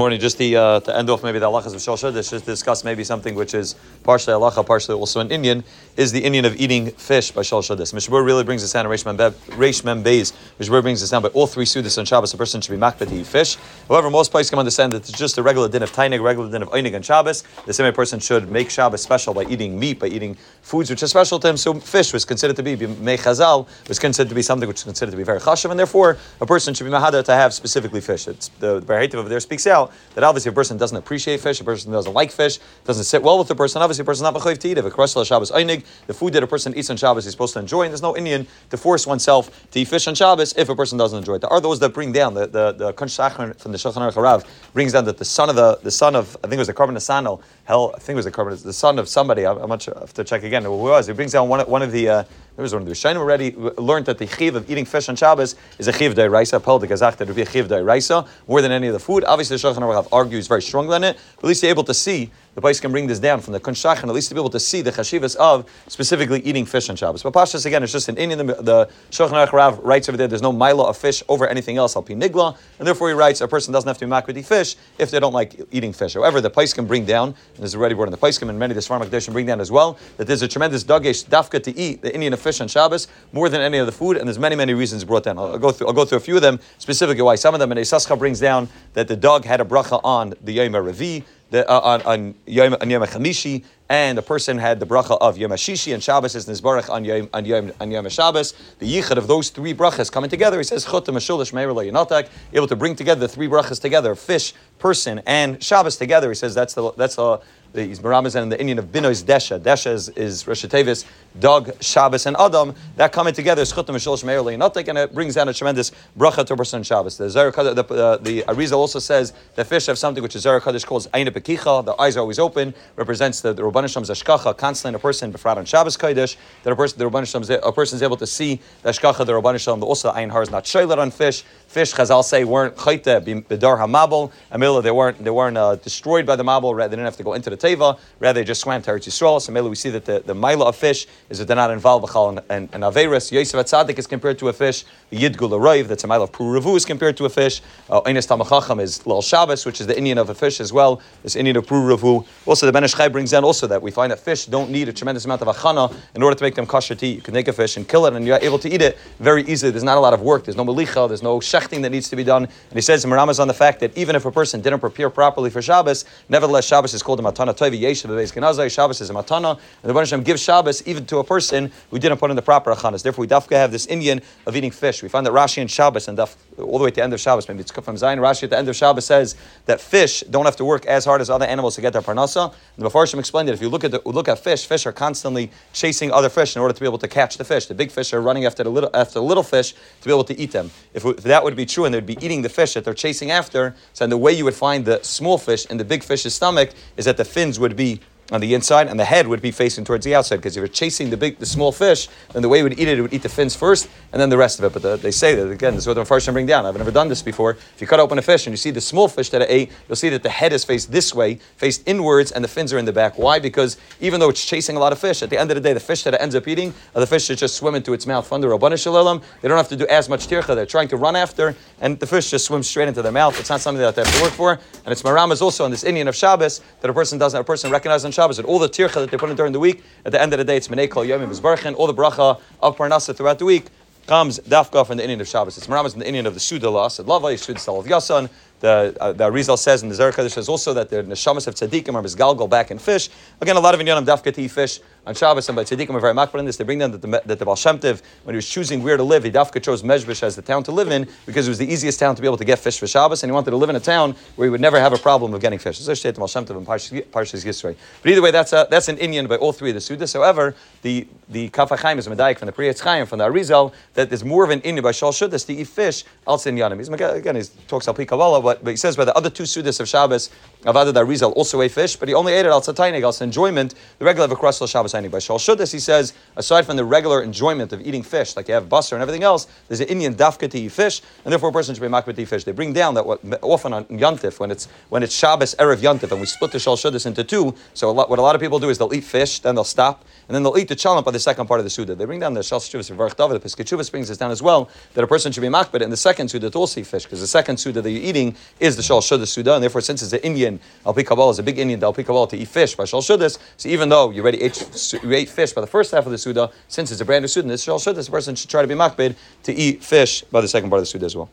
morning, just the, uh, to end off maybe the halachas of Shosha, just discuss maybe something which is partially halacha, partially also an inyan, is the inyan of eating fish by Shal Shaddis. Mishbur really brings us down, Reish Mem Beis, brings this down, but all three Sudas on Shabbos, a person should be makbet to eat fish. However, most places can understand that it's just a regular din of Tainig, regular din of Einig and Shabbos. The same person should make Shabbos special by eating meat, by eating foods which are special to him. So fish was considered to be, Mechazal, was considered to be something which is considered to be very chashav, and therefore a person should be mahada to have specifically fish. It's, the, the over there speaks out that obviously a person doesn't appreciate fish, a person doesn't like fish, doesn't sit well with the person, obviously a person not mechayiv to eat. If a krasel Shabbos einig, the food that a person eats on Shabbos he's supposed to enjoy, and there's no inyan to force oneself to eat fish on Shabbos if a person doesn't enjoy it. There are those that bring down the the, the from the Shulchan Aruch Harav brings down that the son of the the son of I think it was the Korban Nesanel, hell I think it was the Karban the son of somebody. I'm, not sure. I have to check again. Who was? He brings down one one of the. Uh, there was one of the Rishonim already learned that the chiv of eating fish on Shabbos is a chiv da'iraisa. Pel de gazach that would be a chiv da'iraisa more than any of the food. Obviously, the Shulchan Aruch argues very strongly on it. But at least you're able to see the place can bring this down from the kunshach and at least to be able to see the chashivas of specifically eating fish on Shabbos. But Pashas again, it's just an inyan. The, the Shulchan Rav writes over there. There's no mila of fish over anything else. Al nigla, and therefore he writes a person doesn't have to be makriti fish if they don't like eating fish. However, the place can bring down, and there's already word in the place and many of the Svarmak can bring down as well that there's a tremendous dagesh dafka to eat the inyan of fish on Shabbos more than any of the food, and there's many many reasons brought down. I'll, I'll go through I'll go through a few of them specifically why some of them. And Isascha brings down that the dog had a bracha on the Yom Revi the, uh, on, on Yom, on Yom Chamishi, and a person had the bracha of Yom Hashishi and Shabbos is Nizbarach on Yom, on Yom, on Yom Shabbos. The yichud of those three brachas coming together, he says, Chut Mashulish Yanatak, able to bring together the three brachas together, fish, person, and Shabbos together. He says that's the that's a He's Baramazan and the inyan of Binois Desha. Desha is, is Rosh Tevis, Dog, Shabbos, and Adam. That coming together is Chutam Mishol Shmeir Le'inotik, and it brings down a tremendous bracha to a person Shabbos. The, Zer, the, uh, the Arizal also says that fish have something which the Zer Kaddish calls Aina Pekicha, the eyes are always open, represents the, the Rabban Shem's Ashkacha, constantly a person befrat on Shabbos Kaddish, that a person, the Rabban Shem's, a person is able to see the Ashkacha, the Rabban Shem, also Ein Har is not shaylat on fish. Fish, Chazal say, weren't chayte b'dar hamabel, amila, they weren't, they weren't uh, destroyed by the mabel, they didn't have to go into the teva, rather they just swam to Eretz Yisrael. So maybe we see that the, the mila of fish is that they're not involved with and, and, and Averis. Yosef Atzadik is compared to a fish. The Yidgul Arayv, that's a mila of Puravu, is compared to a fish. Uh, Einis Tamachacham is Lal Shabbos, which is the inyan of a fish as well. This inyan of Puravu. Also, the Ben Ish Chai brings down also that we find that fish don't need a tremendous amount of achana in order to make them kosher to eat. You can take a fish and kill it, and you're able to eat it very easily. There's not a lot of work. There's no melicha. There's no shechting that needs to be done. And he says in Maramas on the fact that even if a person didn't prepare properly for Shabbos, nevertheless Shabbos is called a matana yeshiv Shabbos is a matana, and the Hashem gives Shabbos even to a person who didn't put in the proper achanas. Therefore, we dafka have this inyan of eating fish. We find that Rashi and Shabbos and daf, all the way to the end of Shabbos, maybe it's from Zion. Rashi at the end of Shabbos says that fish don't have to work as hard as other animals to get their parnasa. And the Mepharshim explained that if you look at the, look at fish, fish are constantly chasing other fish in order to be able to catch the fish. The big fish are running after the little after the little fish to be able to eat them. If, if that would be true, and they'd be eating the fish that they're chasing after, so the way you would find the small fish in the big fish's stomach is that the fins would be on the inside, and the head would be facing towards the outside. Because if you're chasing the big, the small fish, then the way you would eat it, it would eat the fins first, and then the rest of it. But the, they say that again, this is what the first bring down. I've never done this before. If you cut open a fish and you see the small fish that it ate, you'll see that the head is faced this way, faced inwards, and the fins are in the back. Why? Because even though it's chasing a lot of fish, at the end of the day, the fish that it ends up eating are the fish that just swim into its mouth. Under Rabbana Shalom, they don't have to do as much tircha. They're trying to run after, and the fish just swims straight into their mouth. It's not something that they have to work for. And it's maramas also on this inyan of Shabbos that a person doesn't, a person recognizes Shabbos that all the tircha that they put in during the week. At the end of the day, it's Menei Kol Yomim Bezbarchen. All the bracha of Parnasa throughout the week comes dafka from the inyan of Shabbos. It's Maramas in the inyan of the Suda law. Said Lava, Yisud Salav Yasan. The, uh, the Arizal says in the Zer says also that the neshamas of tzaddikim are misgalgal back in fish. Again, a lot of inyanim dafka to eat fish on Shabbos, and by tzaddikim are very makbar in this. They bring down that the, that the Baal Shem Tev, when he was choosing where to live, he dafka chose Mezbish as the town to live in because it was the easiest town to be able to get fish for Shabbos, and he wanted to live in a town where he would never have a problem of getting fish. So the Baal Shem and Parshas Yisrei. But either way, that's a, that's an inyan by all three of the Sudas. However, the the Kaf HaChaim is a medayik from the Pri Chaim from the Arizal that there's more of an inyan by Shal Shudas to eat fish. Also in Yanim. Again, he talks al Kabbalah, but, but he says by the other two Sudas of Shabbos, Avada Rizal also ate fish, but he only ate it al Satainig, al enjoyment, the regular of a Krasal Shabbos. By Shal Shudas, he says, aside from the regular enjoyment of eating fish, like you have basar and everything else, there's an inyan dafka to eat fish, and therefore a person should be makbet to eat fish. They bring down that what, often on Yantif, when it's when it's Shabbos Erev Yantif, and we split the Shal Shudas into two, so a lot, what a lot of people do is they'll eat fish, then they'll stop, and then they'll eat the chalamp by the second part of the Suda. They bring down the Shal Shuvas of Varch the Piskachuvas brings this down as well, that a person should be makbet in the second Suda to also eat fish, because the second Suda that you're eating is the Shal Shudas Suda, and therefore, since it's an inyan, Al Kabbalah is a big inyan, Al Kabbalah to eat fish by Shal. So even though you already ate, you ate fish by the first half of the Suda, since it's a brand new Suda, this Shal person should try to be makbid to eat fish by the second part of the Suda as well.